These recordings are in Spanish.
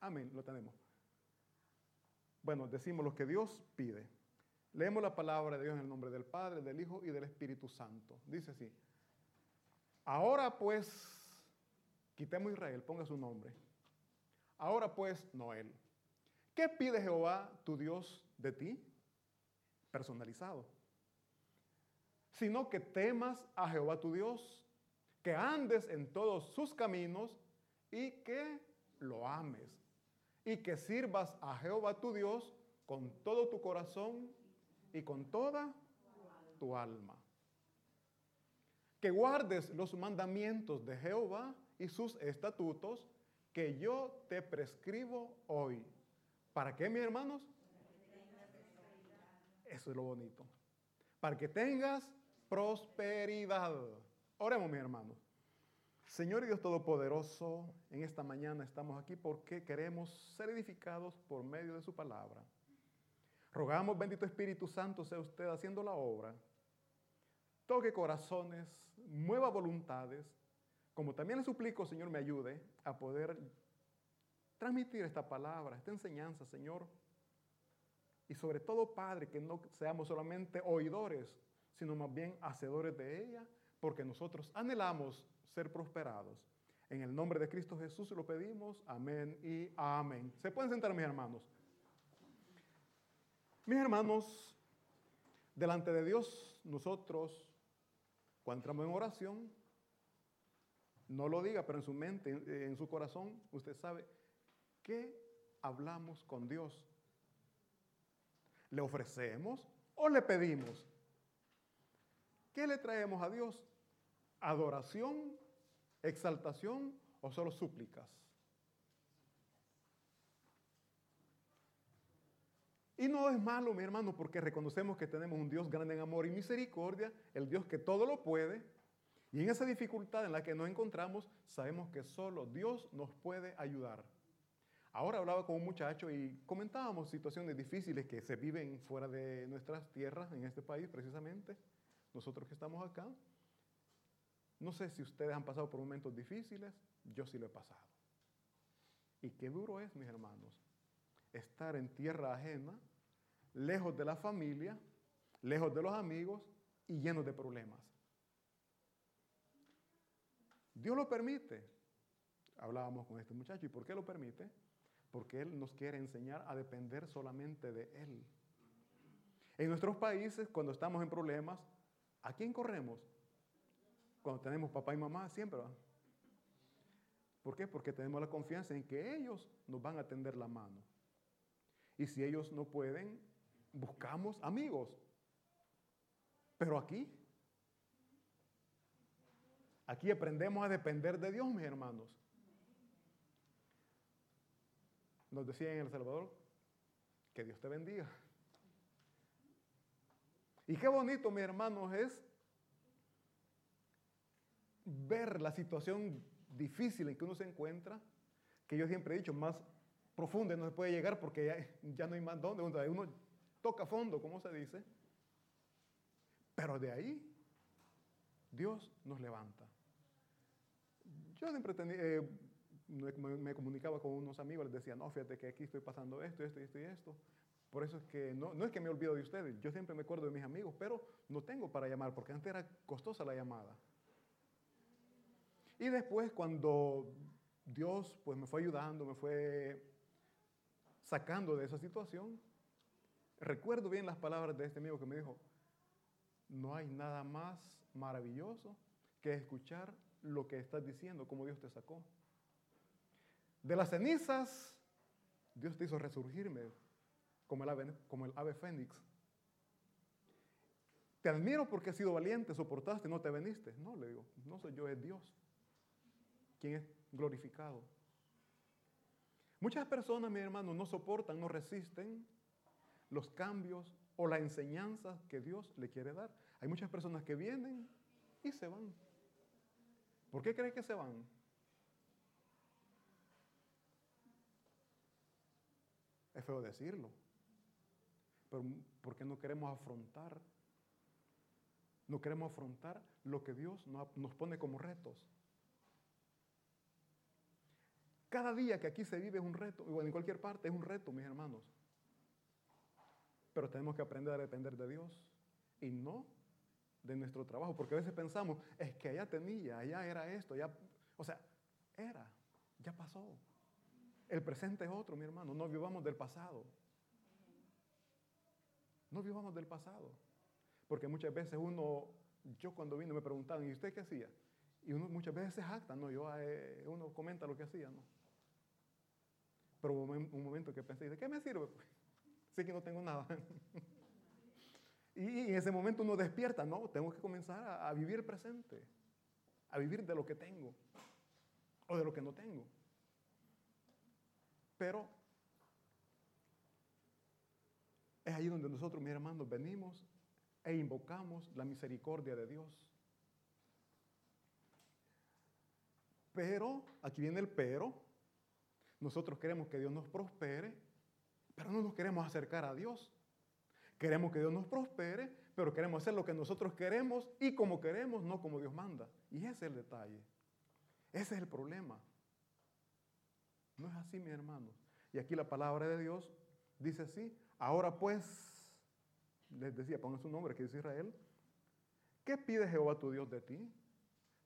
Amén, lo tenemos. Bueno, decimos lo que Dios pide. Leemos la palabra de Dios en el nombre del Padre, del Hijo y del Espíritu Santo. Dice así. Ahora pues, quitemos Israel, ponga su nombre. Ahora pues, Noel. ¿Qué pide Jehová tu Dios de ti? Personalizado. Sino que temas a Jehová tu Dios, que andes en todos sus caminos y que lo ames. Y que sirvas a Jehová tu Dios con todo tu corazón y con toda tu alma que guardes los mandamientos de Jehová y sus estatutos que yo te prescribo hoy. ¿Para qué, mis hermanos? Eso es lo bonito. Para que tengas prosperidad. Oremos, mis hermanos. Señor Dios Todopoderoso, en esta mañana estamos aquí porque queremos ser edificados por medio de su palabra. Rogamos, bendito Espíritu Santo, sea usted haciendo la obra. Toque corazones, mueva voluntades, como también le suplico, Señor, me ayude a poder transmitir esta palabra, esta enseñanza, Señor. Y sobre todo, Padre, que no seamos solamente oidores, sino más bien hacedores de ella, porque nosotros anhelamos ser prosperados. En el nombre de Cristo Jesús lo pedimos. Amén y amén. Se pueden sentar, mis hermanos. Mis hermanos, delante de Dios, nosotros cuando entramos en oración, no lo diga, pero en su mente, en, su corazón, usted sabe qué hablamos con Dios. ¿Le ofrecemos o le pedimos? ¿Qué le traemos a Dios? ¿Adoración, exaltación o solo súplicas? Y no es malo, mi hermano, porque reconocemos que tenemos un Dios grande en amor y misericordia, el Dios que todo lo puede. Y en esa dificultad en la que nos encontramos, sabemos que solo Dios nos puede ayudar. Ahora hablaba con un muchacho y comentábamos situaciones difíciles que se viven fuera de nuestras tierras, en este país precisamente, nosotros que estamos acá. No sé si ustedes han pasado por momentos difíciles, yo sí lo he pasado. Y qué duro es, mis hermanos, estar en tierra ajena, lejos de la familia, lejos de los amigos y llenos de problemas. Dios lo permite. Hablábamos con este muchacho. ¿Y por qué lo permite? Porque Él nos quiere enseñar a depender solamente de Él. En nuestros países, cuando estamos en problemas, ¿a quién corremos? Cuando tenemos papá y mamá, siempre. ¿Por qué? Porque tenemos la confianza en que ellos nos van a tender la mano. Y si ellos no pueden, buscamos amigos. Pero aquí, aquí aprendemos a depender de Dios, mis hermanos. Nos decía en El Salvador, que Dios te bendiga. Y qué bonito, mis hermanos, es ver la situación difícil en que uno se encuentra, que yo siempre he dicho, más profunda no se puede llegar porque ya, no hay más donde. Uno toca fondo, como se dice. Pero de ahí Dios nos levanta. Yo siempre eh, me comunicaba con unos amigos, les decía, no, fíjate que aquí estoy pasando esto, esto, esto y esto. Por eso es que no, no es que me olvido de ustedes, yo siempre me acuerdo de mis amigos, pero no tengo para llamar, porque antes era costosa la llamada. Y después cuando Dios pues me fue ayudando, me fue sacando de esa situación. Recuerdo bien las palabras de este amigo que me dijo, no hay nada más maravilloso que escuchar lo que estás diciendo, como Dios te sacó. De las cenizas, Dios te hizo resurgirme como el ave, como el ave fénix. Te admiro porque has sido valiente, soportaste, no te veniste. No, le digo, no soy yo, es Dios. Quien es glorificado. Muchas personas, mi hermano, no soportan, no resisten los cambios o la enseñanza que Dios le quiere dar. Hay muchas personas que vienen y se van. ¿Por qué creen que se van? Es feo decirlo, pero porque no queremos afrontar, no queremos afrontar lo que Dios nos pone como retos. Cada día que aquí se vive es un reto, o en cualquier parte es un reto, mis hermanos. Pero tenemos que aprender a depender de Dios y no de nuestro trabajo, porque a veces pensamos, es que allá tenía, allá era esto, ya, o sea, era, ya pasó. El presente es otro, mi hermano, no vivamos del pasado. No vivamos del pasado. Porque muchas veces uno, yo cuando vine me preguntaban, ¿y usted qué hacía? Y uno muchas veces se jacta, ¿no? Yo, eh, uno comenta lo que hacía, ¿no? Pero hubo un momento que pensé, ¿de qué me sirve? sé que no tengo nada. y, en ese momento uno despierta, ¿no? Tengo que comenzar a, vivir presente, a vivir de lo que tengo o de lo que no tengo. Pero es ahí donde nosotros, mis hermanos, venimos e invocamos la misericordia de Dios. Pero, aquí viene el pero, nosotros queremos que Dios nos prospere, pero no nos queremos acercar a Dios. Queremos que Dios nos prospere, pero queremos hacer lo que nosotros queremos y como queremos, no como Dios manda. Y ese es el detalle. Ese es el problema. No es así, mi hermano. Y aquí la palabra de Dios dice así. Ahora pues, les decía, pongan su nombre, que dice Israel. ¿Qué pide Jehová tu Dios de ti?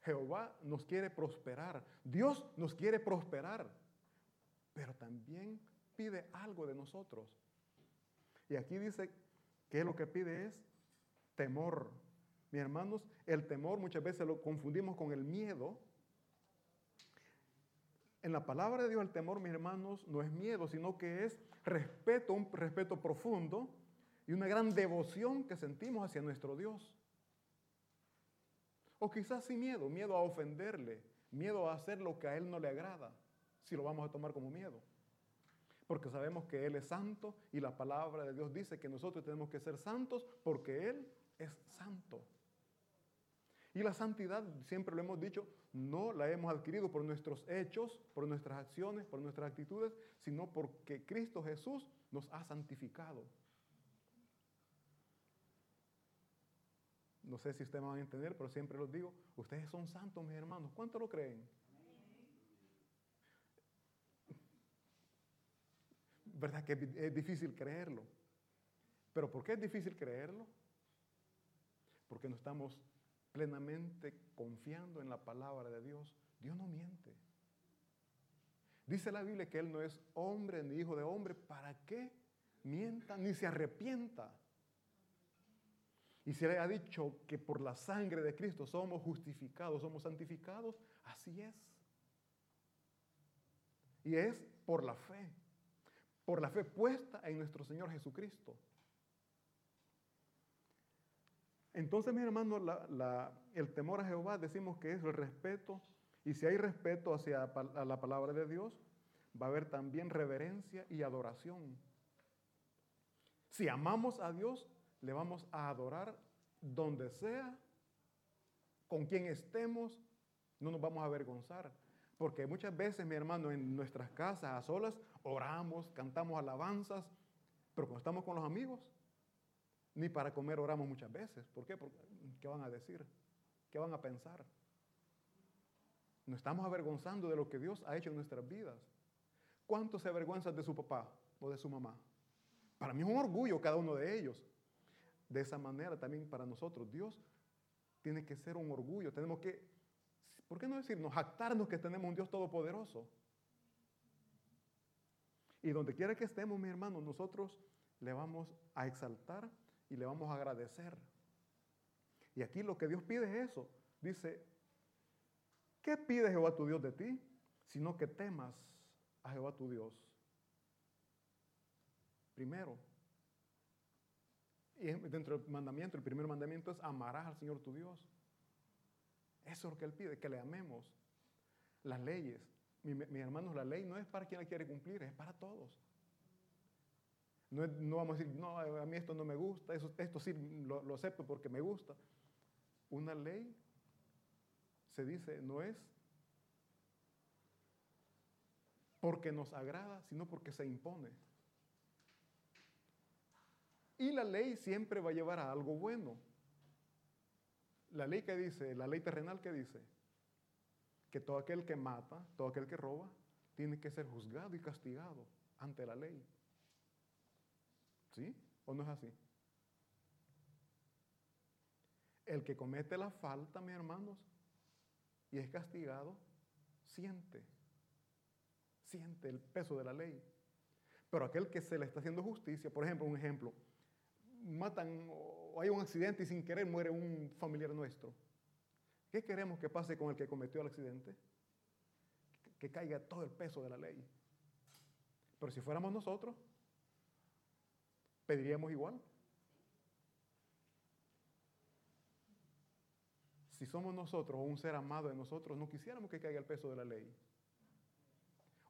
Jehová nos quiere prosperar. Dios nos quiere prosperar. Pero también pide algo de nosotros. Y aquí dice que lo que pide es temor. Mis hermanos, el temor muchas veces lo confundimos con el miedo. En la palabra de Dios el temor, mis hermanos, no es miedo, sino que es respeto, un respeto profundo y una gran devoción que sentimos hacia nuestro Dios. O quizás sin miedo, miedo a ofenderle, miedo a hacer lo que a Él no le agrada, si lo vamos a tomar como miedo porque sabemos que Él es santo y la palabra de Dios dice que nosotros tenemos que ser santos porque Él es santo. Y la santidad, siempre lo hemos dicho, no la hemos adquirido por nuestros hechos, por nuestras acciones, por nuestras actitudes, sino porque Cristo Jesús nos ha santificado. No sé si ustedes van a entender, pero siempre los digo, ustedes son santos, mis hermanos. ¿Cuánto lo creen? ¿Verdad que es difícil creerlo? ¿Pero por qué es difícil creerlo? Porque no estamos plenamente confiando en la palabra de Dios. Dios no miente. Dice la Biblia que Él no es hombre ni hijo de hombre. ¿Para qué mienta ni se arrepienta? Y si le ha dicho que por la sangre de Cristo somos justificados, somos santificados, así es. Y es por la fe por la fe puesta en nuestro Señor Jesucristo. Entonces, mi hermano, el temor a Jehová decimos que es el respeto, y si hay respeto hacia la palabra de Dios, va a haber también reverencia y adoración. Si amamos a Dios, le vamos a adorar donde sea, con quien estemos, no nos vamos a avergonzar. Porque muchas veces, mi hermano, en nuestras casas, a solas, oramos, cantamos alabanzas, pero cuando estamos con los amigos, ni para comer oramos muchas veces. ¿Por qué? Porque, ¿Qué van a decir? ¿Qué van a pensar? Nos estamos avergonzando de lo que Dios ha hecho en nuestras vidas. ¿Cuántos se avergüenzan de su papá o de su mamá? Para mí es un orgullo cada uno de ellos. De esa manera también para nosotros Dios tiene que ser un orgullo. Tenemos que ¿Por qué no decirnos, jactarnos que tenemos un Dios todopoderoso? Y donde quiera que estemos, mi hermano, nosotros le vamos a exaltar y le vamos a agradecer. Y aquí lo que Dios pide es eso. Dice, ¿qué pide Jehová tu Dios de ti? Sino que temas a Jehová tu Dios. Primero. Y dentro del mandamiento, el primer mandamiento es amarás al Señor tu Dios. Eso es lo que Él pide, que le amemos. Las leyes. Mis mi hermanos, la ley no es para quien la quiere cumplir, es para todos. No, vamos a decir, no, a mí esto no me gusta, esto sí lo, lo acepto porque me gusta. Una ley, se dice, no es porque nos agrada, sino porque se impone. Y la ley siempre va a llevar a algo bueno. La ley que dice, la ley terrenal que dice, que todo aquel que mata, todo aquel que roba, tiene que ser juzgado y castigado ante la ley. ¿Sí? ¿O no es así? El que comete la falta, mis hermanos, y es castigado, siente, siente el peso de la ley. Pero aquel que se le está haciendo justicia, por ejemplo, un ejemplo, matan o hay un accidente y sin querer muere un familiar nuestro. ¿Qué queremos que pase con el que cometió el accidente? Que caiga todo el peso de la ley. Pero si fuéramos nosotros, pediríamos igual. Si somos nosotros o un ser amado de nosotros, no quisiéramos que caiga el peso de la ley.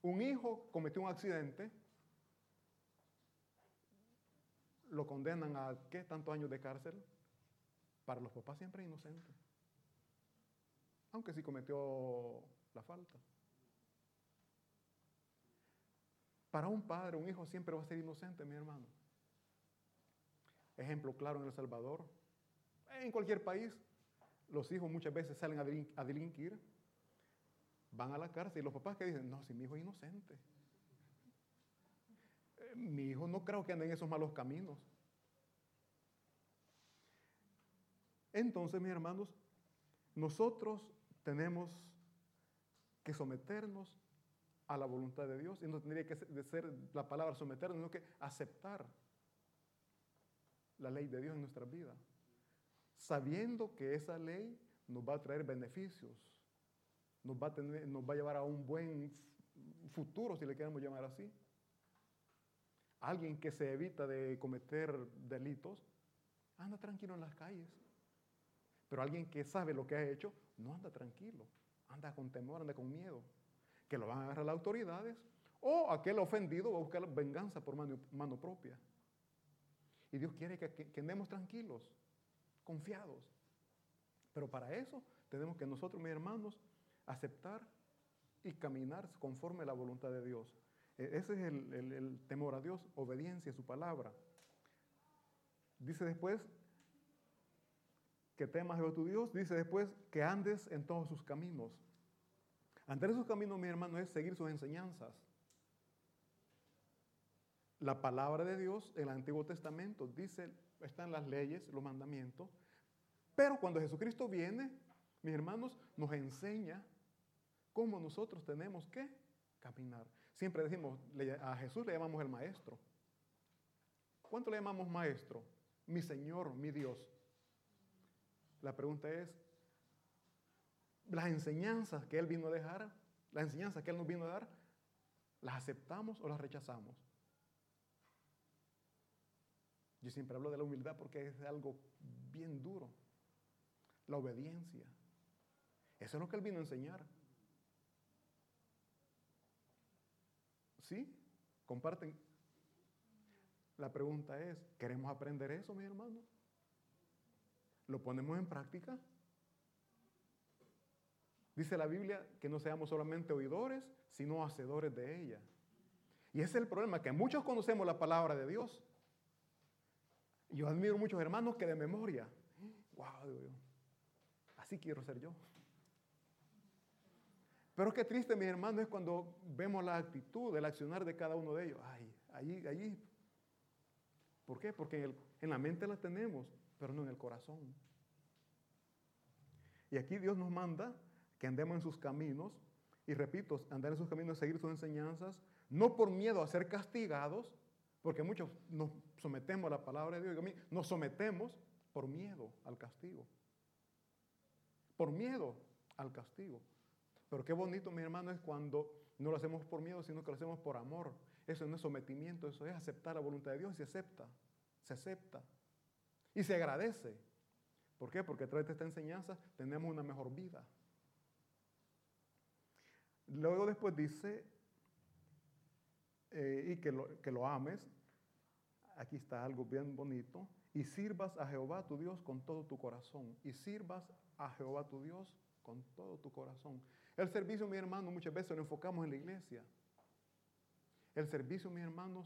Un hijo cometió un accidente, lo condenan a qué tantos años de cárcel. Para los papás siempre es inocente. Aunque sí cometió la falta. Para un padre, un hijo siempre va a ser inocente, mi hermano. Ejemplo claro en El Salvador. En cualquier país, los hijos muchas veces salen a, delinquir, van a la cárcel y los papás que dicen, no, si mi hijo es inocente. Mi hijo no creo que ande en esos malos caminos. Entonces, mis hermanos, nosotros tenemos que someternos a la voluntad de Dios y no tendría que ser la palabra someternos, sino que aceptar la ley de Dios en nuestra vida, sabiendo que esa ley nos va a traer beneficios, va a, nos va a llevar a un buen futuro, si le queremos llamar así. Alguien que se evita de cometer delitos, anda tranquilo en las calles. Pero alguien que sabe lo que ha hecho, no anda tranquilo, anda con temor, anda con miedo, que lo van a agarrar las autoridades o aquel ofendido va a buscar venganza por mano, propia. Y Dios quiere que, que andemos tranquilos, confiados. Pero para eso tenemos que nosotros, mis hermanos, aceptar y caminar conforme a la voluntad de Dios. E, ese es el, temor a Dios, obediencia a su palabra. Dice después que temas a tu Dios, dice después que andes en todos sus caminos. Andar en sus caminos, mi hermano, es seguir sus enseñanzas. La palabra de Dios el Antiguo Testamento dice, están las leyes, los mandamientos, pero cuando Jesucristo viene, mis hermanos, nos enseña cómo nosotros tenemos que caminar. Siempre decimos, a Jesús le llamamos el maestro. ¿Cuánto le llamamos maestro? Mi Señor, mi Dios. La pregunta es, las enseñanzas que Él vino a dejar, las enseñanzas que Él nos vino a dar, ¿las aceptamos o las rechazamos? Yo siempre hablo de la humildad porque es algo bien duro. La obediencia. Eso es lo que Él vino a enseñar. ¿Sí? Comparten. La pregunta es, ¿queremos aprender eso, mis hermanos? ¿Lo ponemos en práctica? Dice la Biblia que no seamos solamente oidores, sino hacedores de ella. Y ese es el problema, que muchos conocemos la palabra de Dios. Yo admiro muchos hermanos que de memoria, wow, digo yo, así quiero ser yo. Pero qué triste, mis hermanos, es cuando vemos la actitud, el accionar de cada uno de ellos. Ay, allí, allí. ¿Por qué? Porque en la mente la tenemos, pero no en el corazón. Y aquí Dios nos manda que andemos en sus caminos, y repito, andar en sus caminos, seguir sus enseñanzas, no por miedo a ser castigados, porque muchos nos sometemos a la palabra de Dios, nos sometemos por miedo al castigo. Por miedo al castigo. Pero qué bonito, mi hermano, es cuando no lo hacemos por miedo, sino que lo hacemos por amor. Eso no es sometimiento, eso es aceptar la voluntad de Dios y se acepta, se acepta. Y se agradece. ¿Por qué? Porque a través de esta enseñanza tenemos una mejor vida. Luego después dice, eh, y que lo, que lo ames, aquí está algo bien bonito, y sirvas a Jehová tu Dios con todo tu corazón, y sirvas a Jehová tu Dios con todo tu corazón. El servicio, mi hermano, muchas veces lo enfocamos en la iglesia. El servicio, mis hermanos,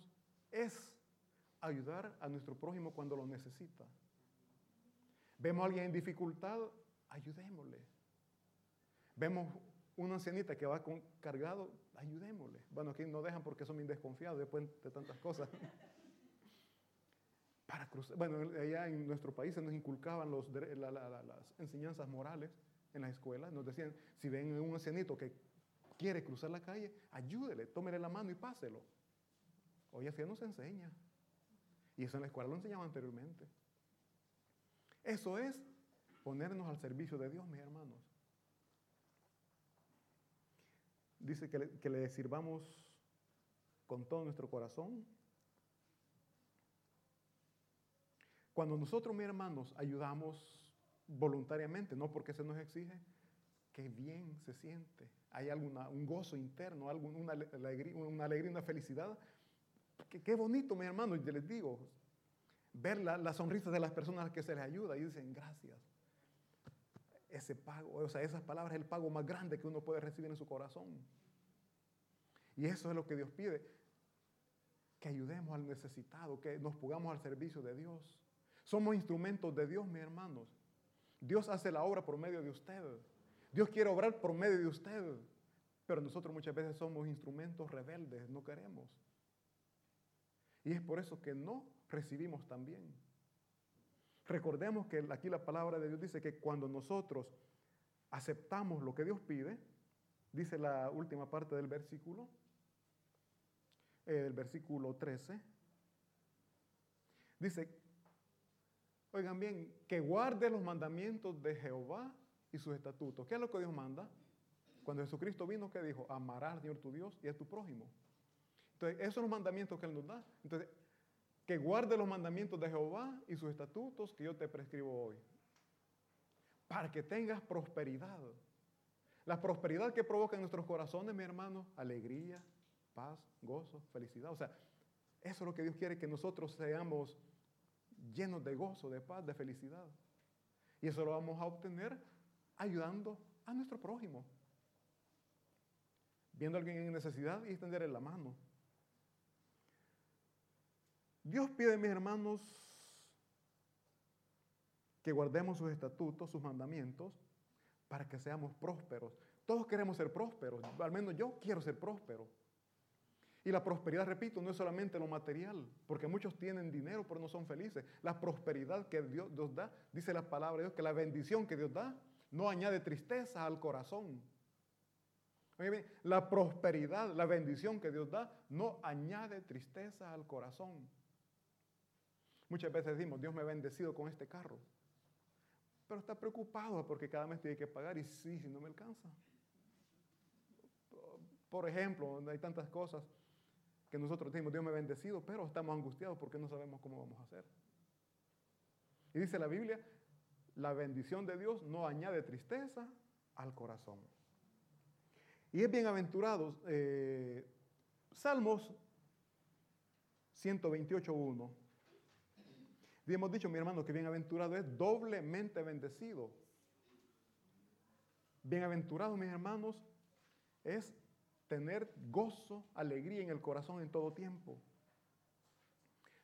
es ayudar a nuestro prójimo cuando lo necesita. Vemos a alguien en dificultad, ayudémosle. Vemos una ancianita que va con, cargado, ayudémosle. Bueno, aquí no dejan porque son bien desconfiados después de tantas cosas. Para cruzar, bueno, allá en nuestro país se nos inculcaban las enseñanzas morales en las escuelas. Nos decían, si ven un ancianito que quiere cruzar la calle, ayúdele, tómele la mano y páselo. Hoy así no se enseña. Y eso en la escuela lo enseñaba anteriormente. Eso es ponernos al servicio de Dios, mis hermanos. Dice que le, que le sirvamos con todo nuestro corazón. Cuando nosotros, mis hermanos, ayudamos voluntariamente, no porque se nos exige, qué bien se siente. Hay alguna, un gozo interno, una, alegría, una alegría, una felicidad. Qué, bonito, mis hermanos, yo les digo, ver la, la sonrisa de las personas que se les ayuda y dicen gracias. Ese pago, o sea, esas palabras es el pago más grande que uno puede recibir en su corazón. Y eso es lo que Dios pide, que ayudemos al necesitado, que nos pongamos al servicio de Dios. Somos instrumentos de Dios, mis hermanos. Dios hace la obra por medio de usted. Dios quiere obrar por medio de usted. Pero nosotros muchas veces somos instrumentos rebeldes, no queremos. Y es por eso que no recibimos también. Recordemos que aquí la palabra de Dios dice que cuando nosotros aceptamos lo que Dios pide, dice la última parte del versículo, el versículo 13, dice, oigan bien, que guarde los mandamientos de Jehová y sus estatutos. ¿Qué es lo que Dios manda? Cuando Jesucristo vino, ¿qué dijo? Amarás al Señor tu Dios y a tu prójimo. Entonces, esos son los mandamientos que Él nos da. Entonces, que guarde los mandamientos de Jehová y sus estatutos que yo te prescribo hoy. Para que tengas prosperidad. La prosperidad que provoca en nuestros corazones, mi hermano, alegría, paz, gozo, felicidad. O sea, eso es lo que Dios quiere, que nosotros seamos llenos de gozo, de paz, de felicidad. Y eso lo vamos a obtener ayudando a nuestro prójimo. Viendo a alguien en necesidad y extenderle la mano. Dios pide, mis hermanos, que guardemos sus estatutos, sus mandamientos, para que seamos prósperos. Todos queremos ser prósperos, al menos yo quiero ser próspero. Y la prosperidad, repito, no es solamente lo material, porque muchos tienen dinero pero no son felices. La prosperidad que Dios nos da, dice la palabra de Dios, que la bendición que Dios da no añade tristeza al corazón. la prosperidad, la bendición que Dios da, no añade tristeza al corazón. Muchas veces decimos, Dios me ha bendecido con este carro, pero está preocupado porque cada mes tiene que pagar y sí, si no me alcanza. Por ejemplo, hay tantas cosas que nosotros decimos, Dios me ha bendecido, pero estamos angustiados porque no sabemos cómo vamos a hacer. Y dice la Biblia, la bendición de Dios no añade tristeza al corazón. Y es bienaventurado, eh, Salmos 128.1. Y hemos dicho, mi hermano, que bienaventurado es doblemente bendecido. Bienaventurado, mis hermanos, es tener gozo, alegría en el corazón en todo tiempo.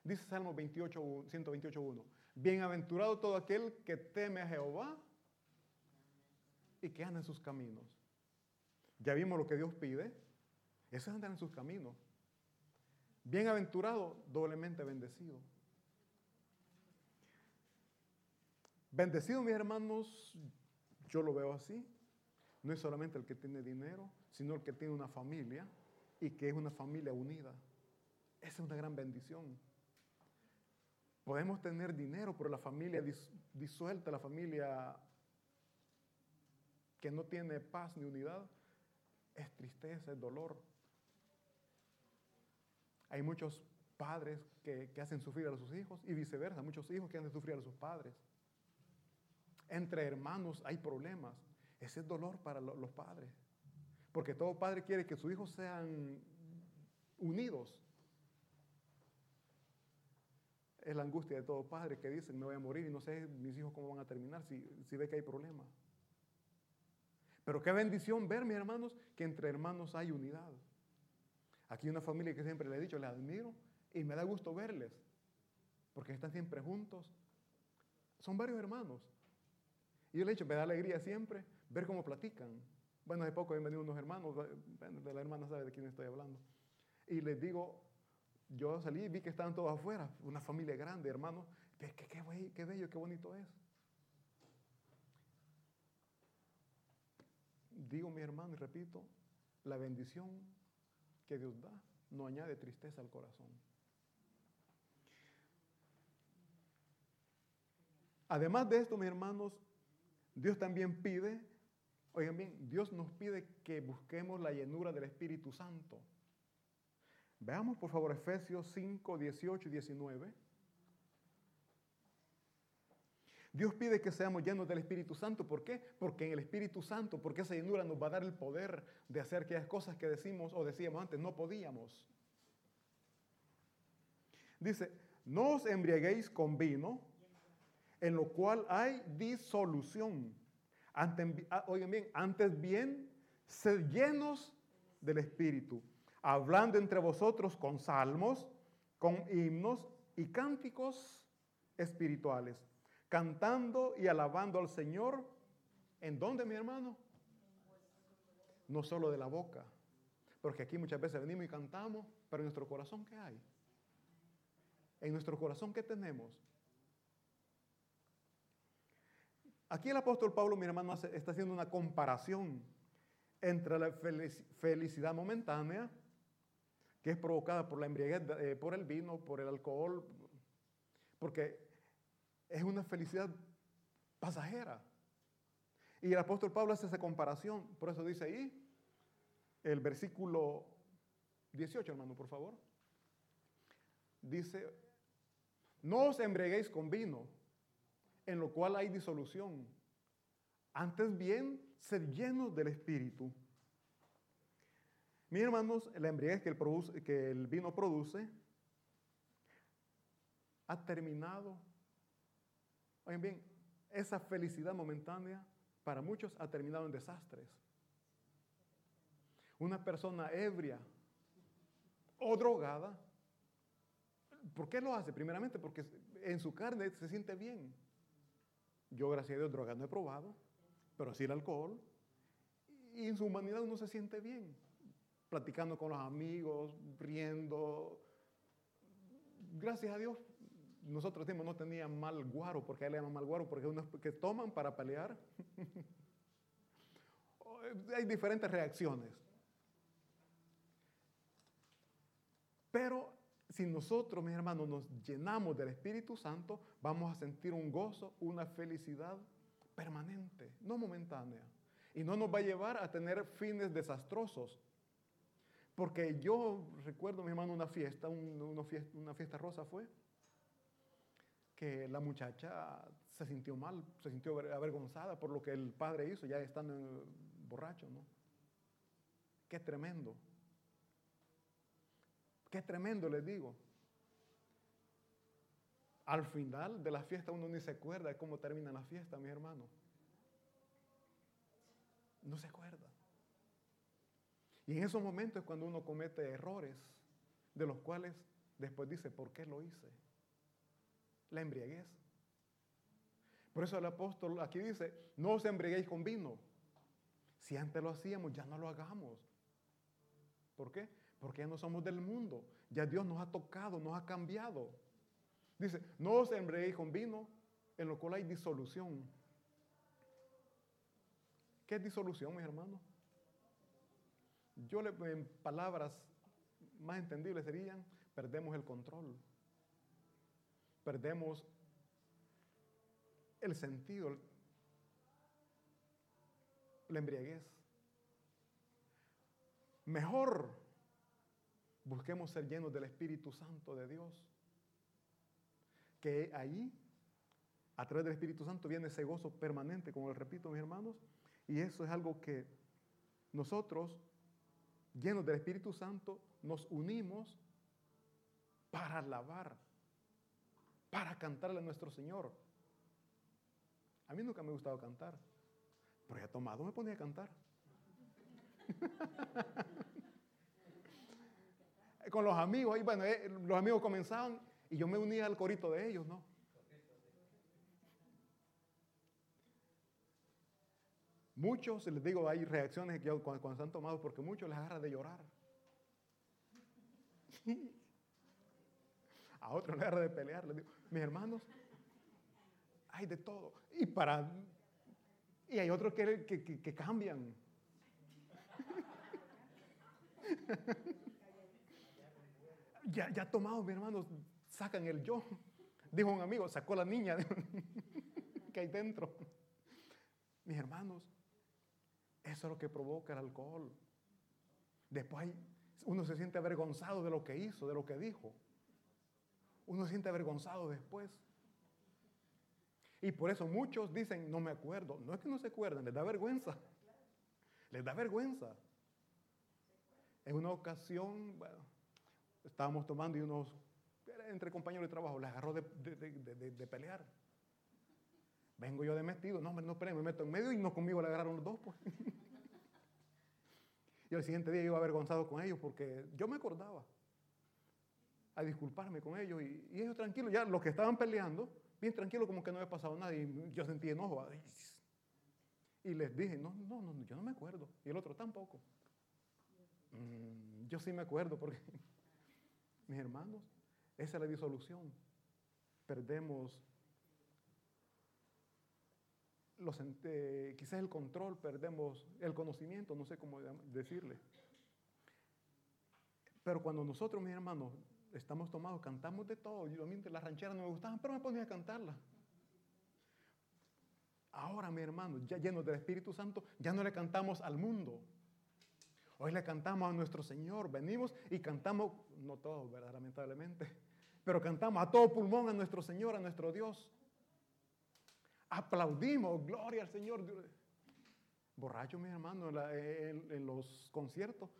Dice Salmo 28, 128.1. Bienaventurado todo aquel que teme a Jehová y que anda en sus caminos. Ya vimos lo que Dios pide. Eso es andar en sus caminos. Bienaventurado, doblemente bendecido. Bendecido, mis hermanos, yo lo veo así. No es solamente el que tiene dinero, sino el que tiene una familia y que es una familia unida. Esa es una gran bendición. Podemos tener dinero, pero la familia disuelta, la familia que no tiene paz ni unidad, es tristeza, es dolor. Hay muchos padres que, hacen sufrir a sus hijos y viceversa, muchos hijos que hacen sufrir a sus padres. Entre hermanos hay problemas. Ese es dolor para los padres. Porque todo padre quiere que sus hijos sean unidos. Es la angustia de todo padre que dice, me voy a morir y no sé mis hijos cómo van a terminar si, si ve que hay problemas. Pero qué bendición ver, mis hermanos, que entre hermanos hay unidad. Aquí hay una familia que siempre le he dicho, les admiro y me da gusto verles, porque están siempre juntos. Son varios hermanos. Y yo le he dicho, me da alegría siempre ver cómo platican. Bueno, hace poco han venido unos hermanos, de la hermana sabe de quién estoy hablando. Y les digo, yo salí y vi que estaban todos afuera, una familia grande, hermano. Qué, qué, qué bello, qué bonito es. Digo, mi hermano, y repito, la bendición que Dios da no añade tristeza al corazón. Además de esto, mis hermanos, Dios también pide, oigan bien, Dios nos pide que busquemos la llenura del Espíritu Santo. Veamos por favor Efesios 5, 18 y 19. Dios pide que seamos llenos del Espíritu Santo. ¿Por qué? Porque en el Espíritu Santo, porque esa llenura nos va a dar el poder de hacer aquellas cosas que decimos o decíamos antes, no podíamos. Dice, no os embriaguéis con vino, en lo cual hay disolución. Ah, oigan bien, antes bien, sed llenos del Espíritu, hablando entre vosotros con salmos, con himnos y cánticos espirituales cantando y alabando al Señor. ¿En dónde, mi hermano? No solo de la boca, porque aquí muchas veces venimos y cantamos, pero en nuestro corazón, ¿qué hay? En nuestro corazón, ¿qué tenemos? Aquí el apóstol Pablo, mi hermano, está haciendo una comparación entre la felicidad momentánea, que es provocada por la embriaguez, eh, por el vino, por el alcohol, porque es una felicidad pasajera. Y el apóstol Pablo hace esa comparación, por eso dice ahí, el versículo 18, hermano, por favor. Dice, no os embriaguéis con vino, en lo cual hay disolución. Antes bien, sed llenos del Espíritu. Mis hermanos, la embriaguez que el, que el vino produce ha terminado Oigan bien, esa felicidad momentánea para muchos ha terminado en desastres. Una persona ebria o drogada, ¿por qué lo hace? Primeramente porque en su carne se siente bien. Yo, gracias a Dios, droga no he probado, pero sí el alcohol. Y en su humanidad uno se siente bien, platicando con los amigos, riendo. Gracias a Dios nosotros decimos no tenía mal guaro, porque él le llaman mal guaro, porque unos que toman para pelear. Hay diferentes reacciones. Pero si nosotros, mis hermanos, nos llenamos del Espíritu Santo, vamos a sentir un gozo, una felicidad permanente, no momentánea. Y no nos va a llevar a tener fines desastrosos. Porque yo recuerdo, mi hermano, una fiesta, una fiesta, rosa fue que la muchacha se sintió mal, se sintió avergonzada por lo que el padre hizo, ya estando borracho, ¿no? Qué tremendo. Qué tremendo, les digo. Al final de la fiesta uno ni se acuerda de cómo termina la fiesta, mi hermano. No se acuerda. Y en esos momentos es cuando uno comete errores de los cuales después dice, ¿por qué lo hice? la embriaguez. Por eso el apóstol aquí dice, no os embriaguéis con vino. Si antes lo hacíamos, ya no lo hagamos. ¿Por qué? Porque ya no somos del mundo. Ya Dios nos ha tocado, nos ha cambiado. Dice, no os embriaguéis con vino, en lo cual hay disolución. ¿Qué es disolución, mis hermanos? Yo le, en palabras más entendibles serían, perdemos el control perdemos el sentido, la embriaguez. Mejor busquemos ser llenos del Espíritu Santo de Dios, que ahí, a través del Espíritu Santo, viene ese gozo permanente, como les repito, mis hermanos, y eso es algo que nosotros, llenos del Espíritu Santo, nos unimos para alabar para cantarle a nuestro Señor. A mí nunca me ha gustado cantar, pero ya tomado me ponía a cantar. Con los amigos, y bueno, eh, los amigos comenzaban y yo me unía al corito de ellos, ¿no? Muchos, les digo, hay reacciones que cuando, cuando están tomados porque muchos les agarra de llorar. A otros les agarra de pelear. Les digo, mis hermanos, hay de todo. Y para y hay otros que, que, que cambian. ya, ya tomados, mis hermanos, sacan el yo. Dijo un amigo, sacó la niña que hay dentro. Mis hermanos, eso es lo que provoca el alcohol. Después uno se siente avergonzado de lo que hizo, de lo que dijo. Uno se siente avergonzado después. Y por eso muchos dicen, no me acuerdo. No es que no se acuerden, les da vergüenza. Les da vergüenza. En una ocasión, bueno, estábamos tomando y unos, entre compañeros de trabajo, les agarró de, de pelear. Vengo yo de metido, no, no, esperen, me meto en medio y no conmigo le agarraron los dos. Pues. y al siguiente día iba avergonzado con ellos porque yo me acordaba a disculparme con ellos y, ellos tranquilos, ya los que estaban peleando, bien tranquilos como que no había pasado nada y yo sentí enojo. Y les dije, no, no, no, yo no me acuerdo. Y el otro tampoco. Mm, yo sí me acuerdo porque, mis hermanos, esa es la disolución. Perdemos los, eh, quizás el control, perdemos el conocimiento, no sé cómo decirle. Pero cuando nosotros, mis hermanos, estamos tomados, cantamos de todo. Yo a mí las rancheras no me gustaban, pero me ponía a cantarlas. Ahora, mi hermano, ya llenos del Espíritu Santo, ya no le cantamos al mundo. Hoy le cantamos a nuestro Señor. Venimos y cantamos, no todos, ¿verdad? Lamentablemente, pero cantamos a todo pulmón a nuestro Señor, a nuestro Dios aplaudimos, gloria al Señor. Borracho, mi hermano, en, los conciertos,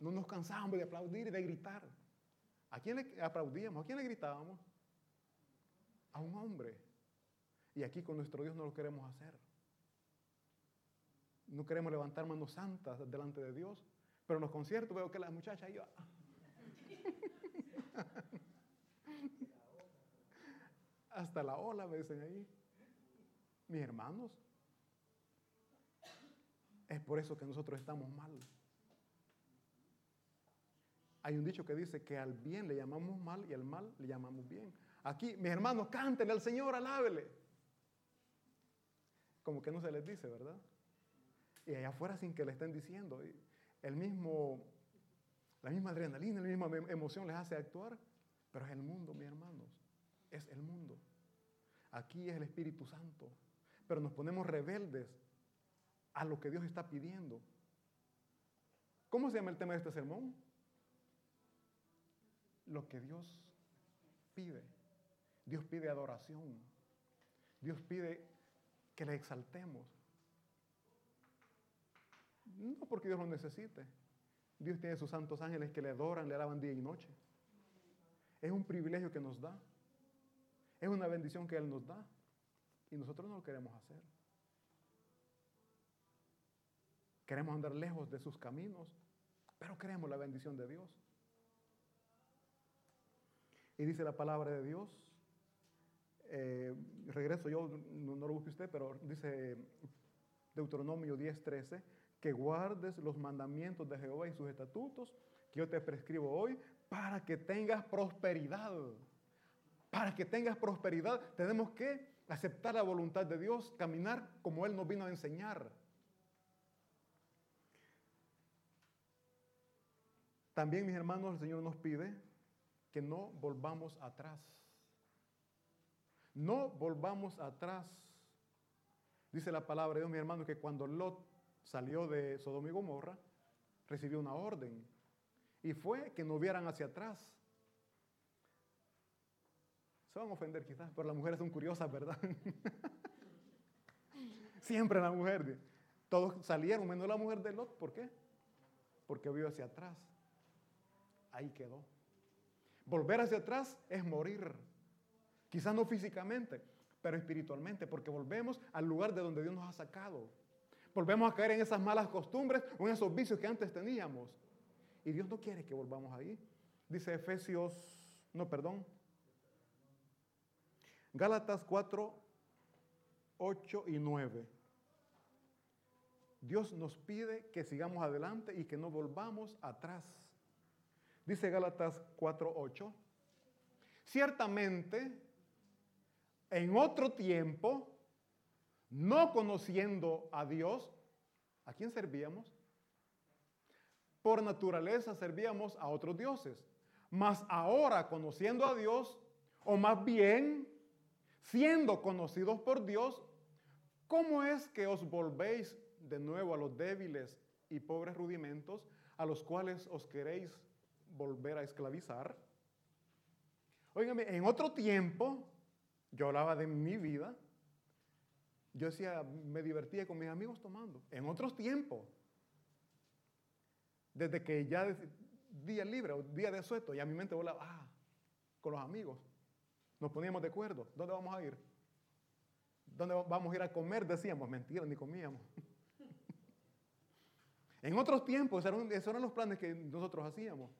no nos cansábamos de aplaudir y de gritar. ¿A quién le aplaudíamos? ¿A quién le gritábamos? A un hombre. Y aquí con nuestro Dios no lo queremos hacer. No queremos levantar manos santas delante de Dios. Pero en los conciertos veo que la muchacha iba. Hasta la ola me dicen ahí mis hermanos. Es por eso que nosotros estamos mal. Hay un dicho que dice que al bien le llamamos mal y al mal le llamamos bien. Aquí, mis hermanos, cántenle al Señor, alábele. Como que no se les dice, ¿verdad? Y allá afuera sin que le estén diciendo. El mismo, la misma adrenalina, la misma em-, emoción les hace actuar, pero es el mundo, mis hermanos. Es el mundo. Aquí es el Espíritu Santo pero nos ponemos rebeldes a lo que Dios está pidiendo. ¿Cómo se llama el tema de este sermón? Lo que Dios pide. Dios pide adoración. Dios pide que le exaltemos. No porque Dios lo necesite. Dios tiene sus santos ángeles que le adoran, le alaban día y noche. Es un privilegio que nos da. Es una bendición que Él nos da. Y nosotros no lo queremos hacer. Queremos andar lejos de sus caminos, pero queremos la bendición de Dios. Y dice la palabra de Dios, eh, regreso yo, no, lo busque usted, pero dice Deuteronomio 10:13, que guardes los mandamientos de Jehová y sus estatutos que yo te prescribo hoy para que tengas prosperidad. Para que tengas prosperidad tenemos que aceptar la voluntad de Dios, caminar como Él nos vino a enseñar. También, mis hermanos, el Señor nos pide que no volvamos atrás. No volvamos atrás. Dice la palabra de Dios, mi hermano, que cuando Lot salió de Sodoma y Gomorra, recibió una orden. Y fue que no vieran hacia atrás. Se van a ofender quizás, pero las mujeres son curiosas, ¿verdad? Siempre la mujer. Todos salieron, menos la mujer de Lot. ¿Por qué? Porque vio hacia atrás. Ahí quedó. Volver hacia atrás es morir. Quizás no físicamente, pero espiritualmente, porque volvemos al lugar de donde Dios nos ha sacado. Volvemos a caer en esas malas costumbres o en esos vicios que antes teníamos. Y Dios no quiere que volvamos ahí. Dice Efesios, no, perdón, Gálatas 4, 8 y 9. Dios nos pide que sigamos adelante y que no volvamos atrás. Dice Gálatas 4:8. Ciertamente, en otro tiempo, no conociendo a Dios, ¿a quién servíamos? Por naturaleza servíamos a otros dioses. Mas ahora, conociendo a Dios, o más bien, siendo conocidos por Dios, ¿cómo es que os volvéis de nuevo a los débiles y pobres rudimentos a los cuales os queréis volver a esclavizar? Óigame, en otro tiempo, yo hablaba de mi vida, yo decía, me divertía con mis amigos tomando. En otros tiempos, desde que ya día libre o día de sueto, ya mi mente volaba, ah, con los amigos. Nos poníamos de acuerdo. ¿Dónde vamos a ir? ¿Dónde vamos a ir a comer? Decíamos, mentira, ni comíamos. en otros tiempos, esos eran los planes que nosotros hacíamos.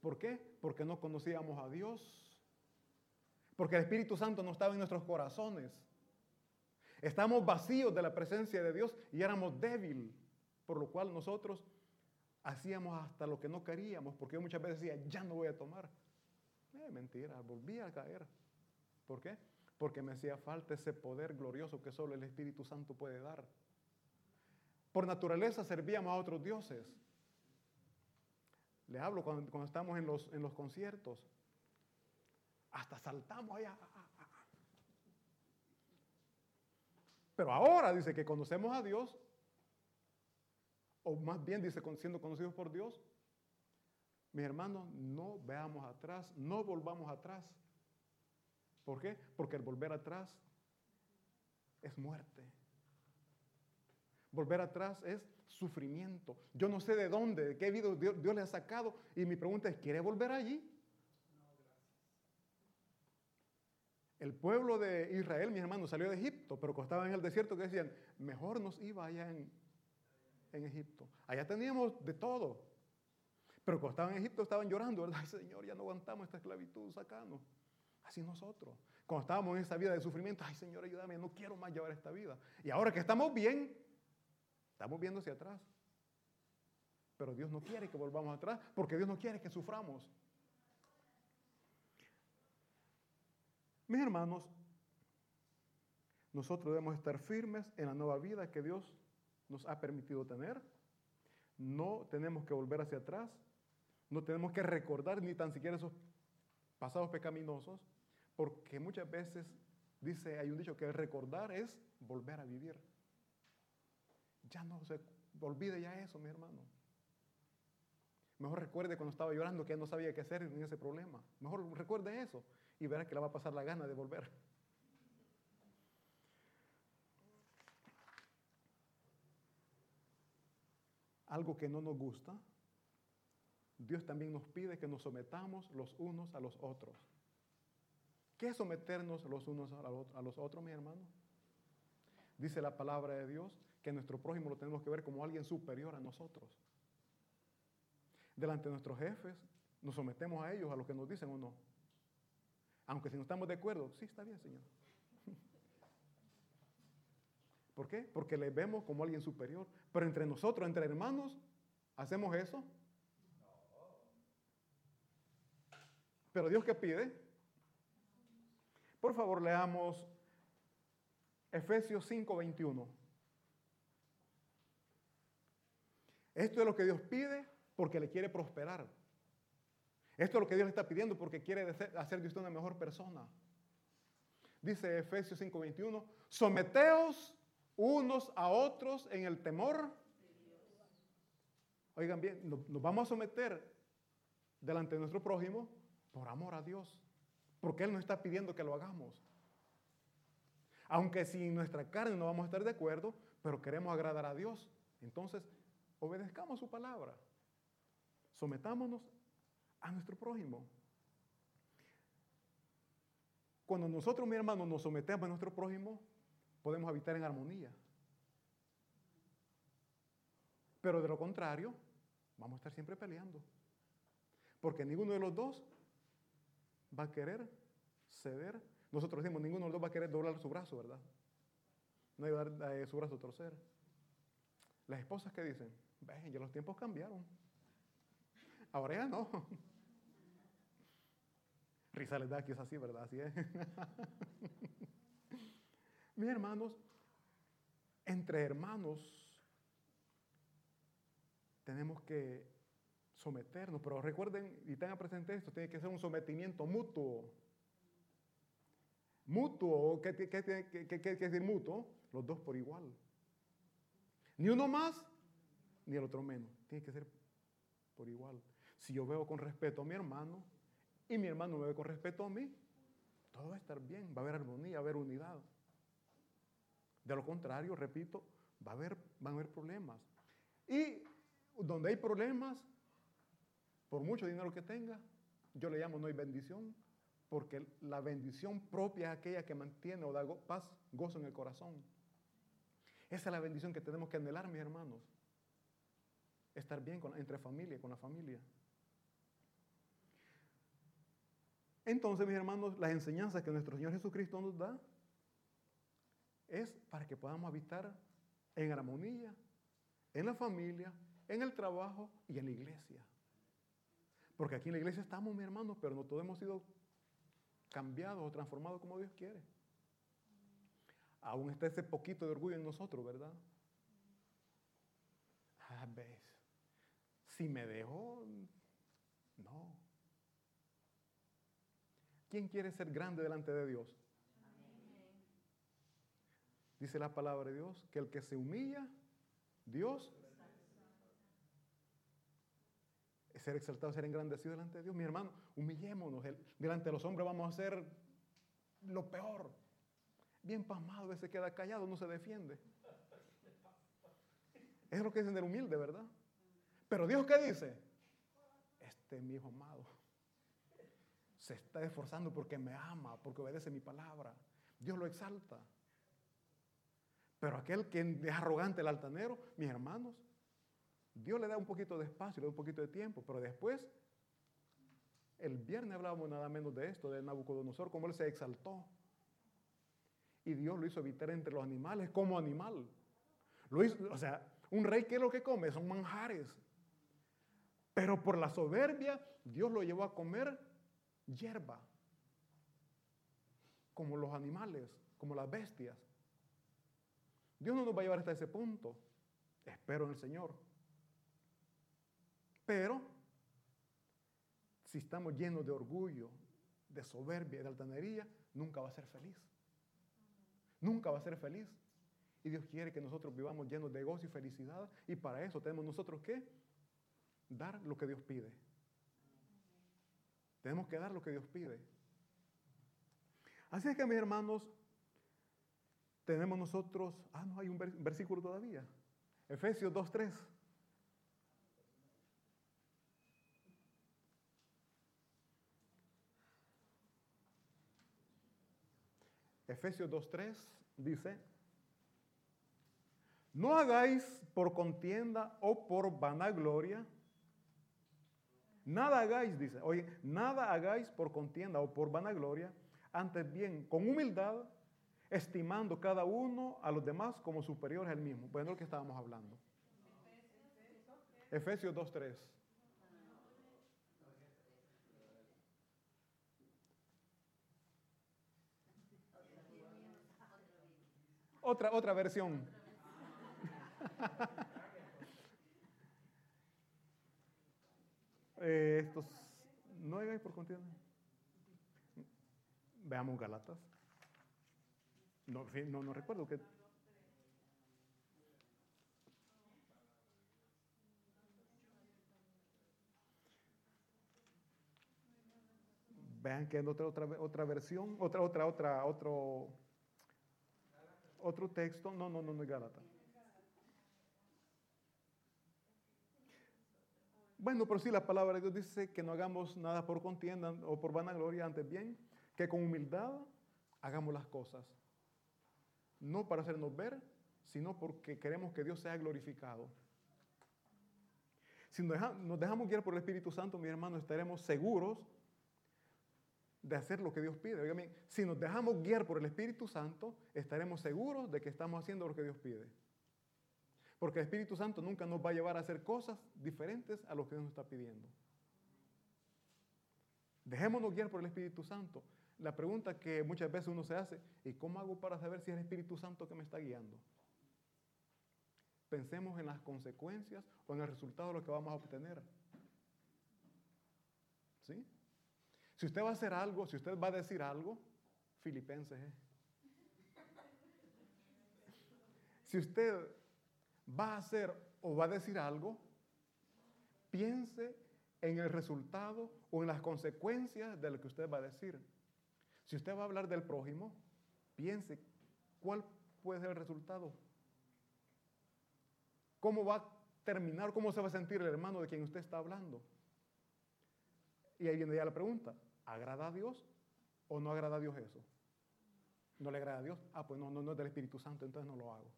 ¿Por qué? Porque no conocíamos a Dios. Porque el Espíritu Santo no estaba en nuestros corazones. Estamos vacíos de la presencia de Dios y éramos débiles, por lo cual nosotros hacíamos hasta lo que no queríamos, porque yo muchas veces decía, ya no voy a tomar. Eh, mentira, volví a caer. ¿Por qué? Porque me hacía falta ese poder glorioso que solo el Espíritu Santo puede dar. Por naturaleza servíamos a otros dioses. Les hablo cuando, estamos en los, en los conciertos. Hasta saltamos allá. Pero ahora dice que conocemos a Dios, o más bien dice siendo conocidos por Dios. Mis hermanos, no veamos atrás, no volvamos atrás. ¿Por qué? Porque el volver atrás es muerte. Volver atrás es sufrimiento. Yo no sé de dónde, de qué vida Dios, Dios le ha sacado. Y mi pregunta es, ¿quiere volver allí? El pueblo de Israel, mis hermanos, salió de Egipto, pero costaba en el desierto que decían, mejor nos iba allá en, Egipto. Allá teníamos de todo. Pero cuando estaban en Egipto estaban llorando, ¿verdad? Señor, ya no aguantamos esta esclavitud, sacanos. Así nosotros. Cuando estábamos en esa vida de sufrimiento, ay Señor, ayúdame, no quiero más llevar esta vida. Y ahora que estamos bien, estamos viendo hacia atrás. Pero Dios no quiere que volvamos atrás, porque Dios no quiere que suframos. Mis hermanos, nosotros debemos estar firmes en la nueva vida que Dios nos ha permitido tener. No tenemos que volver hacia atrás. No tenemos que recordar ni tan siquiera esos pasados pecaminosos, porque muchas veces dice, hay un dicho que recordar es volver a vivir. Ya no se olvide ya eso, mi hermano. Mejor recuerde cuando estaba llorando que no sabía qué hacer en ese problema. Mejor recuerde eso y verá que le va a pasar la gana de volver. Algo que no nos gusta, Dios también nos pide que nos sometamos los unos a los otros. ¿Qué es someternos los unos a los otros, mi hermano? Dice la palabra de Dios que nuestro prójimo lo tenemos que ver como alguien superior a nosotros. Delante de nuestros jefes, nos sometemos a ellos, a lo que nos dicen o no. Aunque si no estamos de acuerdo, sí está bien, Señor. ¿Por qué? Porque le vemos como alguien superior. Pero entre nosotros, entre hermanos, ¿hacemos eso? Pero Dios qué pide? Por favor, leamos Efesios 5:21. Esto es lo que Dios pide porque le quiere prosperar. Esto es lo que Dios le está pidiendo porque quiere hacer de usted una mejor persona. Dice Efesios 5:21, someteos unos a otros en el temor. Oigan bien, nos vamos a someter delante de nuestro prójimo por amor a Dios, porque Él nos está pidiendo que lo hagamos. Aunque si nuestra carne no vamos a estar de acuerdo, pero queremos agradar a Dios, entonces obedezcamos su palabra. Sometámonos a nuestro prójimo. Cuando nosotros, mi hermano, nos sometemos a nuestro prójimo, podemos habitar en armonía. Pero de lo contrario, vamos a estar siempre peleando. Porque ninguno de los dos va a querer ceder. Nosotros decimos, ninguno de los dos va a querer doblar su brazo, ¿verdad? No hay que dar eh, su brazo a torcer. Las esposas que dicen, ven, ya los tiempos cambiaron. Ahora ya no. Risa les da aquí es así, ¿verdad? Así es. Mis hermanos, entre hermanos tenemos que someternos, pero recuerden y tengan presente esto, tiene que ser un sometimiento mutuo. Mutuo, ¿qué, quiere decir mutuo? Los dos por igual. Ni uno más, ni el otro menos. Tiene que ser por igual. Si yo veo con respeto a mi hermano y mi hermano me ve con respeto a mí, todo va a estar bien, va a haber armonía, va a haber unidad. De lo contrario, repito, va a haber, van a haber problemas. Y donde hay problemas, por mucho dinero que tenga, yo le llamo no hay bendición, porque la bendición propia es aquella que mantiene o da paz, gozo en el corazón. Esa es la bendición que tenemos que anhelar, mis hermanos. Estar bien entre familia, con la familia. Entonces, mis hermanos, las enseñanzas que nuestro Señor Jesucristo nos da es para que podamos habitar en armonía, en la familia, en el trabajo y en la iglesia. Porque aquí en la iglesia estamos, mis hermanos, pero no todos hemos sido cambiados o transformados como Dios quiere. Aún está ese poquito de orgullo en nosotros, ¿verdad? A ah, veces, si me dejó, no. ¿Quién quiere ser grande delante de Dios? Dice la palabra de Dios que el que se humilla, Dios ser exaltado, ser engrandecido delante de Dios. Mi hermano, humillémonos. delante de los hombres vamos a hacer lo peor. Bien pasmado, veces queda callado, no se defiende. Es lo que dicen del humilde, ¿verdad? Pero Dios, ¿qué dice? Este es mi hijo amado. Se está esforzando porque me ama, porque obedece mi palabra. Dios lo exalta. Pero aquel que es arrogante, el altanero, mis hermanos, Dios le da un poquito de espacio, le da un poquito de tiempo, pero después, el viernes hablábamos nada menos de esto, de Nabucodonosor, cómo él se exaltó. Y Dios lo hizo habitar entre los animales como animal. Lo hizo, o sea, un rey, ¿qué es lo que come? Son manjares. Pero por la soberbia, Dios lo llevó a comer hierba, como los animales, como las bestias. Dios no nos va a llevar hasta ese punto. Espero en el Señor. Pero si estamos llenos de orgullo, de soberbia, de altanería, nunca va a ser feliz. Nunca va a ser feliz. Y Dios quiere que nosotros vivamos llenos de gozo y felicidad. Y para eso tenemos nosotros que dar lo que Dios pide. Tenemos que dar lo que Dios pide. Así es que mis hermanos, tenemos nosotros, ah, no hay un versículo todavía. Efesios 2.3. Efesios 2.3 dice, no hagáis por contienda o por vanagloria, nada hagáis, dice, oye, nada hagáis por contienda o por vanagloria, antes bien, con humildad, estimando cada uno a los demás como superiores al mismo. Bueno, lo que estábamos hablando. Efesios 2.3. Otra, otra versión. eh, estos, no hay por continuo. Veamos Galatas. No, no, no recuerdo que. Vean que en otra, otra, otra versión, otra, otra, otra, otro otro texto, no, no, no, no es Gálatas. Bueno, pero sí la palabra de Dios dice que no hagamos nada por contienda o por vanagloria, antes bien, que con humildad hagamos las cosas. No para hacernos ver, sino porque queremos que Dios sea glorificado. Si nos dejamos guiar por el Espíritu Santo, mi hermano, estaremos seguros de hacer lo que Dios pide. Si nos dejamos guiar por el Espíritu Santo, estaremos seguros de que estamos haciendo lo que Dios pide. Porque el Espíritu Santo nunca nos va a llevar a hacer cosas diferentes a lo que Dios nos está pidiendo. Dejémonos guiar por el Espíritu Santo. La pregunta que muchas veces uno se hace, ¿y cómo hago para saber si es el Espíritu Santo que me está guiando? Pensemos en las consecuencias o en el resultado de lo que vamos a obtener. ¿Sí? Si usted va a hacer algo, si usted va a decir algo, filipenses. ¿eh? Si usted va a hacer o va a decir algo, piense en el resultado o en las consecuencias de lo que usted va a decir. Si usted va a hablar del prójimo, piense cuál puede ser el resultado. ¿Cómo va a terminar? ¿Cómo se va a sentir el hermano de quien usted está hablando? Y ahí viene ya la pregunta, ¿agrada a Dios o no agrada a Dios eso? ¿No le agrada a Dios? Ah, pues no, no, no es del Espíritu Santo, entonces no lo hago.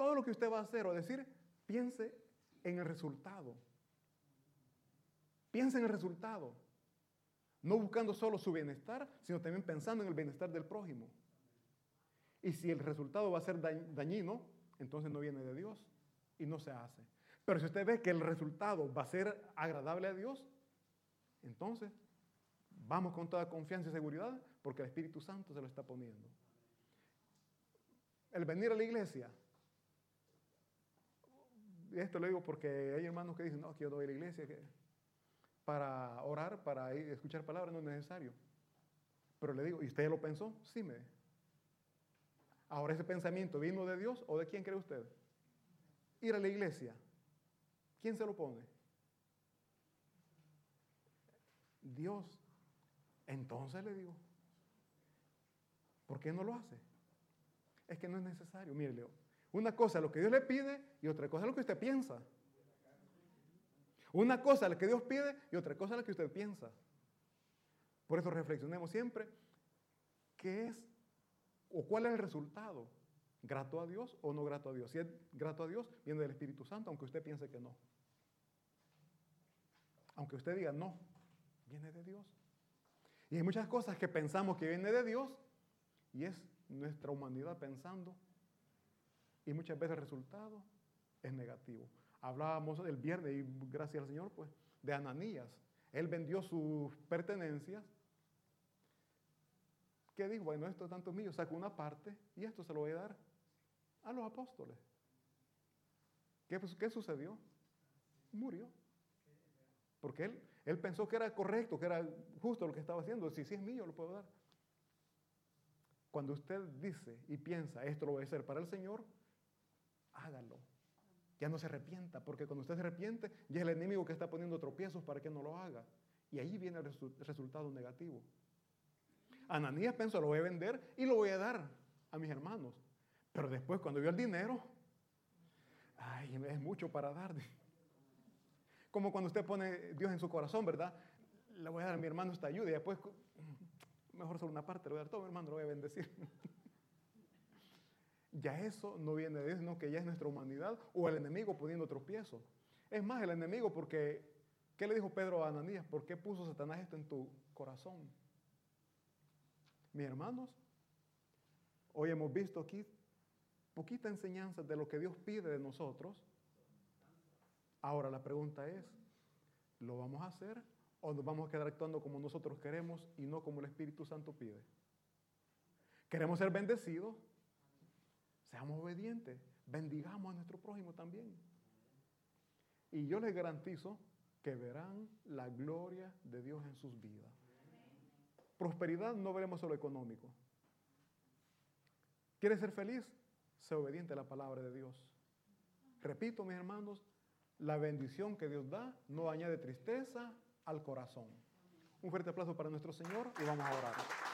Todo lo que usted va a hacer o decir, piense en el resultado. Piense en el resultado. No buscando solo su bienestar, sino también pensando en el bienestar del prójimo. Y si el resultado va a ser dañino, entonces no viene de Dios y no se hace. Pero si usted ve que el resultado va a ser agradable a Dios, entonces vamos con toda confianza y seguridad porque el Espíritu Santo se lo está poniendo. El venir a la iglesia. Esto lo digo porque hay hermanos que dicen, no, que yo doy a la iglesia para orar, para escuchar palabras, no es necesario. Pero le digo, ¿y usted lo pensó? Sí, me. Ahora, ¿ese pensamiento vino de Dios o de quién cree usted? Ir a la iglesia. ¿Quién se lo pone? Dios. Entonces le digo, ¿por qué no lo hace? Es que no es necesario. Mire, Leo, una cosa es lo que Dios le pide y otra cosa es lo que usted piensa. Una cosa es lo que Dios pide y otra cosa es lo que usted piensa. Por eso reflexionemos siempre qué es o cuál es el resultado. ¿Grato a Dios o no grato a Dios? Si es grato a Dios, viene del Espíritu Santo, aunque usted piense que no. Aunque usted diga no, viene de Dios. Y hay muchas cosas que pensamos que viene de Dios y es nuestra humanidad pensando. Y muchas veces el resultado es negativo. Hablábamos el viernes, y gracias al Señor, pues, de Ananías. Él vendió sus pertenencias ¿Qué dijo? Bueno, esto es tanto mío, saco una parte y esto se lo voy a dar a los apóstoles. ¿Qué, qué sucedió? Murió. Porque él, él pensó que era correcto, que era justo lo que estaba haciendo. Si, si es mío, lo puedo dar. Cuando usted dice y piensa, esto lo voy a hacer para el Señor, hágalo. Ya no se arrepienta, porque cuando usted se arrepiente, ya es el enemigo que está poniendo tropiezos para que no lo haga. Y ahí viene el resultado negativo. Ananías pensó, lo voy a vender y lo voy a dar a mis hermanos. Pero después, cuando vio el dinero, ay, es mucho para dar. Como cuando usted pone Dios en su corazón, ¿verdad? Le voy a dar a mi hermano esta ayuda y después, mejor solo una parte, le voy a dar todo, mi hermano, lo voy a bendecir. ya eso no viene de Dios, sino que ya es nuestra humanidad o el enemigo poniendo tropiezo. Es más, el enemigo, porque, ¿qué le dijo Pedro a Ananías? ¿Por qué puso Satanás esto en tu corazón? Mis hermanos, hoy hemos visto aquí poquita enseñanza de lo que Dios pide de nosotros. Ahora la pregunta es, ¿lo vamos a hacer o nos vamos a quedar actuando como nosotros queremos y no como el Espíritu Santo pide? ¿Queremos ser bendecidos? Seamos obedientes, bendigamos a nuestro prójimo también. Y yo les garantizo que verán la gloria de Dios en sus vidas. Prosperidad no veremos solo económico. ¿Quieres ser feliz? Sé obediente a la palabra de Dios. Repito, mis hermanos, la bendición que Dios da no añade tristeza al corazón. Un fuerte aplauso para nuestro Señor y vamos a orar.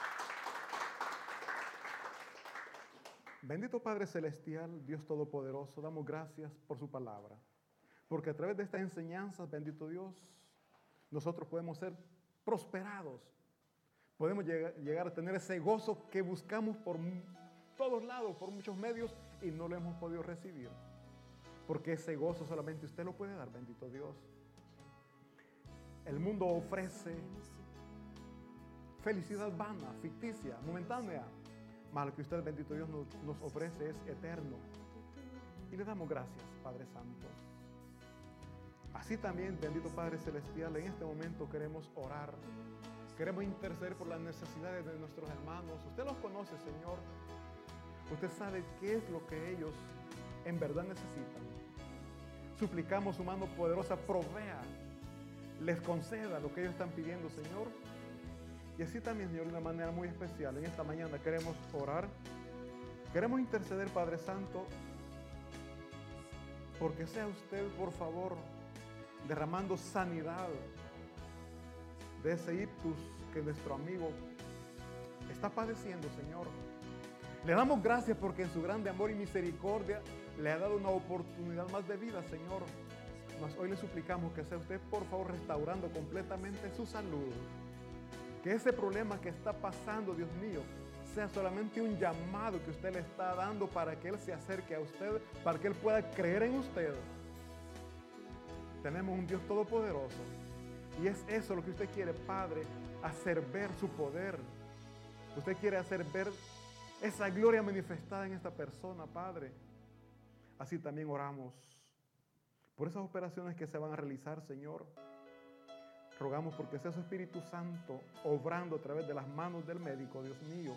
Bendito Padre Celestial, Dios Todopoderoso, damos gracias por su palabra. Porque a través de estas enseñanzas, bendito Dios, nosotros podemos ser prosperados podemos llegar a tener ese gozo que buscamos por todos lados, por muchos medios, y no lo hemos podido recibir. Porque ese gozo solamente usted lo puede dar, bendito Dios. El mundo ofrece felicidad vana, ficticia, momentánea, Mas lo que usted, bendito Dios, nos, nos ofrece es eterno. Y le damos gracias, Padre Santo. Así también, bendito Padre Celestial, en este momento queremos orar. Queremos interceder por las necesidades de nuestros hermanos. Usted los conoce, Señor. Usted sabe qué es lo que ellos en verdad necesitan. Suplicamos su mano poderosa provea, les conceda lo que ellos están pidiendo, Señor. Y así también, Señor, de una manera muy especial, en esta mañana queremos orar. Queremos interceder, Padre Santo, porque sea usted, por favor, derramando sanidad de ese ictus que nuestro amigo está padeciendo, Señor. Le damos gracias porque en su grande amor y misericordia le ha dado una oportunidad más de vida, Señor. Mas hoy le suplicamos que sea usted, por favor, restaurando completamente su salud. Que ese problema que está pasando, Dios mío, sea solamente un llamado que usted le está dando para que Él se acerque a usted, para que Él pueda creer en usted. Tenemos un Dios todopoderoso. Y es eso lo que usted quiere, Padre, hacer ver su poder. Usted quiere hacer ver esa gloria manifestada en esta persona, Padre. Así también oramos por esas operaciones que se van a realizar, Señor. Rogamos porque sea su Espíritu Santo obrando a través de las manos del médico, Dios mío,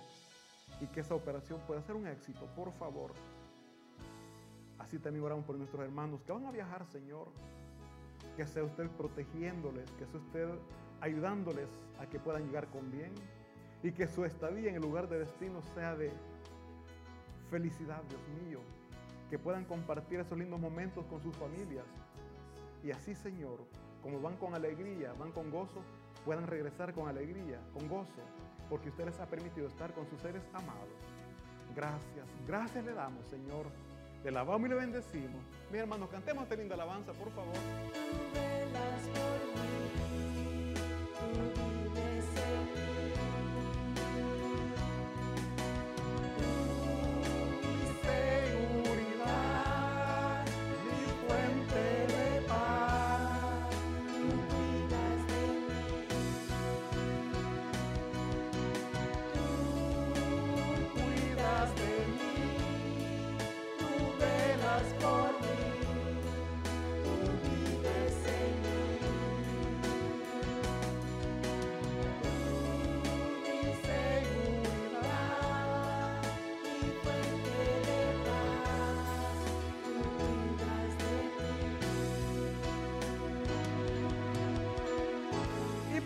y que esa operación pueda ser un éxito, por favor. Así también oramos por nuestros hermanos que van a viajar, Señor. Que sea usted protegiéndoles, que sea usted ayudándoles a que puedan llegar con bien y que su estadía en el lugar de destino sea de felicidad, Dios mío. Que puedan compartir esos lindos momentos con sus familias. Y así, Señor, como van con alegría, van con gozo, puedan regresar con alegría, con gozo, porque usted les ha permitido estar con sus seres amados. Gracias, gracias le damos, Señor. Le alabamos y le bendecimos. Mi hermano, cantemos esta linda alabanza, por favor.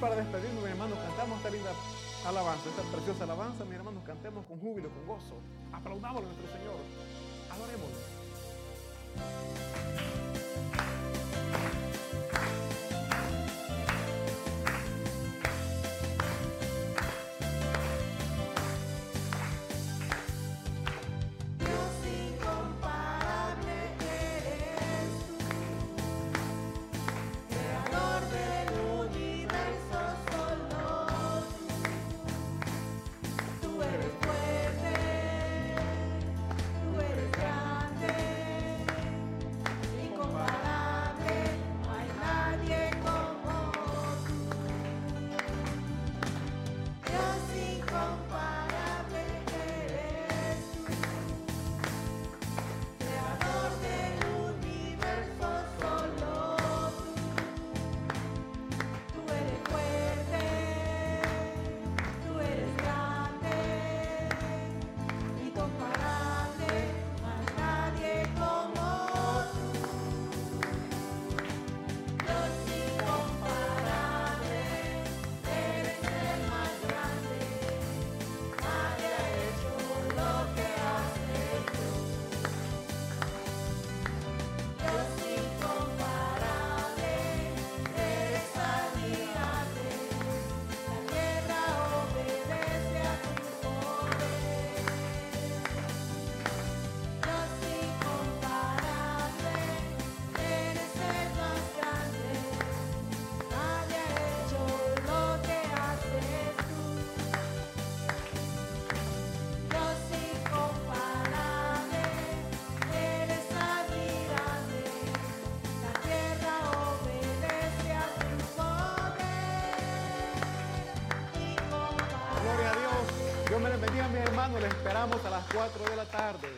Para despedirnos, mi hermano, cantamos esta linda alabanza, esta preciosa alabanza, mi hermanos, cantemos con júbilo, con gozo. Aplaudamos a nuestro Señor. Adorémoslo. Tarde.